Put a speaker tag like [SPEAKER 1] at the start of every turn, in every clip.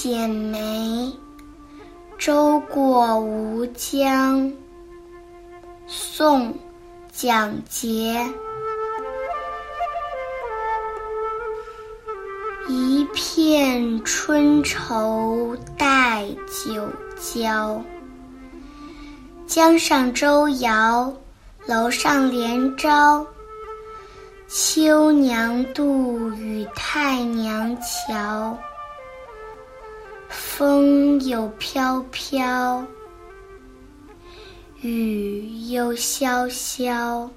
[SPEAKER 1] 剪梅，舟过吴江。宋·蒋捷。一片春愁带酒浇，江上舟摇，楼上连招。秋娘渡与太娘桥，风又飘飘，雨又潇潇。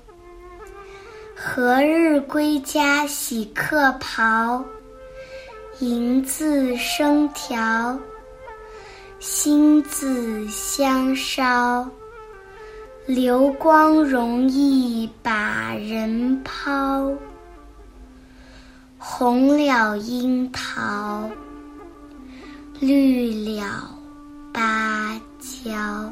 [SPEAKER 1] 何日归家洗客袍？银字生条，心字相烧。流光容易把人抛，红了樱桃，绿了芭蕉。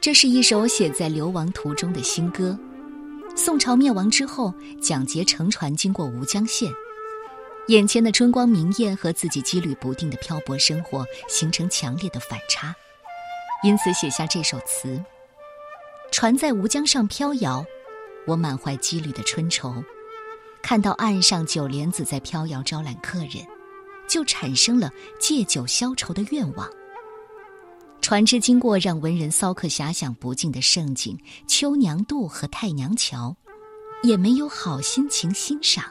[SPEAKER 2] 这是一首写在流亡途中的新歌。宋朝灭亡之后，蒋捷乘船经过吴江县，眼前的春光明艳和自己几缕不定的漂泊生活形成强烈的反差，因此写下这首词。船在吴江上飘摇，我满怀羁旅的春愁，看到岸上酒帘子在飘摇招揽客人，就产生了借酒消愁的愿望。船只经过让文人骚客遐想不尽的盛景——秋娘渡和太娘桥，也没有好心情欣赏。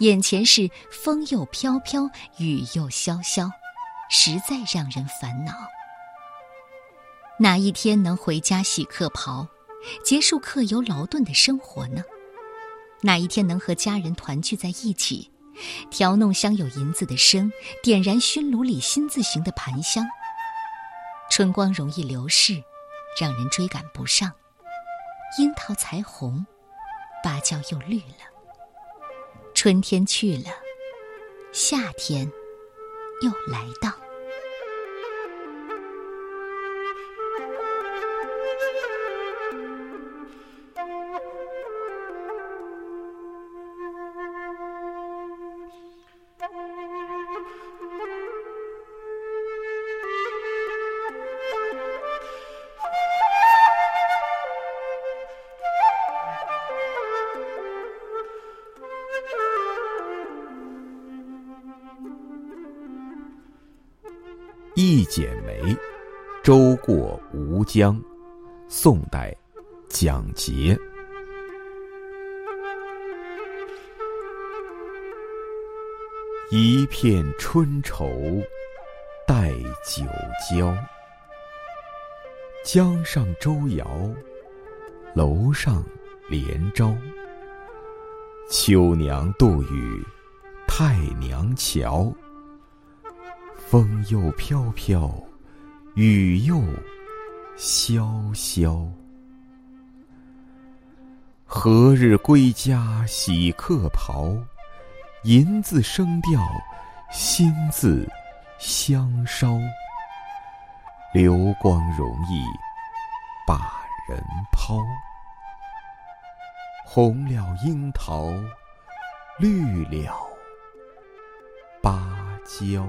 [SPEAKER 2] 眼前是风又飘飘，雨又潇潇，实在让人烦恼。哪一天能回家洗客袍，结束客游劳顿的生活呢？哪一天能和家人团聚在一起，调弄镶有银子的笙，点燃熏炉里新字形的盘香？春光容易流逝，让人追赶不上。樱桃才红，芭蕉又绿了。春天去了，夏天又来到。
[SPEAKER 3] 一剪梅，舟过吴江。宋代，蒋捷。一片春愁带酒浇，江上舟摇，楼上帘招。秋娘渡与太娘桥。风又飘飘，雨又潇潇。何日归家洗客袍？银字声调，心字香烧。流光容易把人抛，红了樱桃，绿了芭蕉。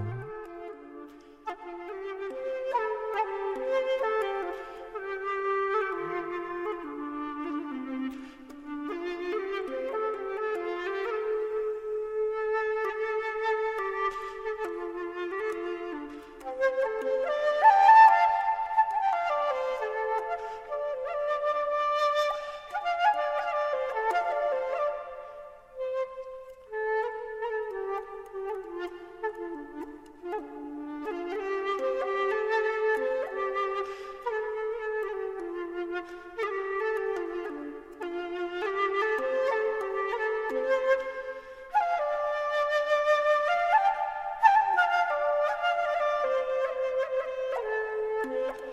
[SPEAKER 3] Yeah.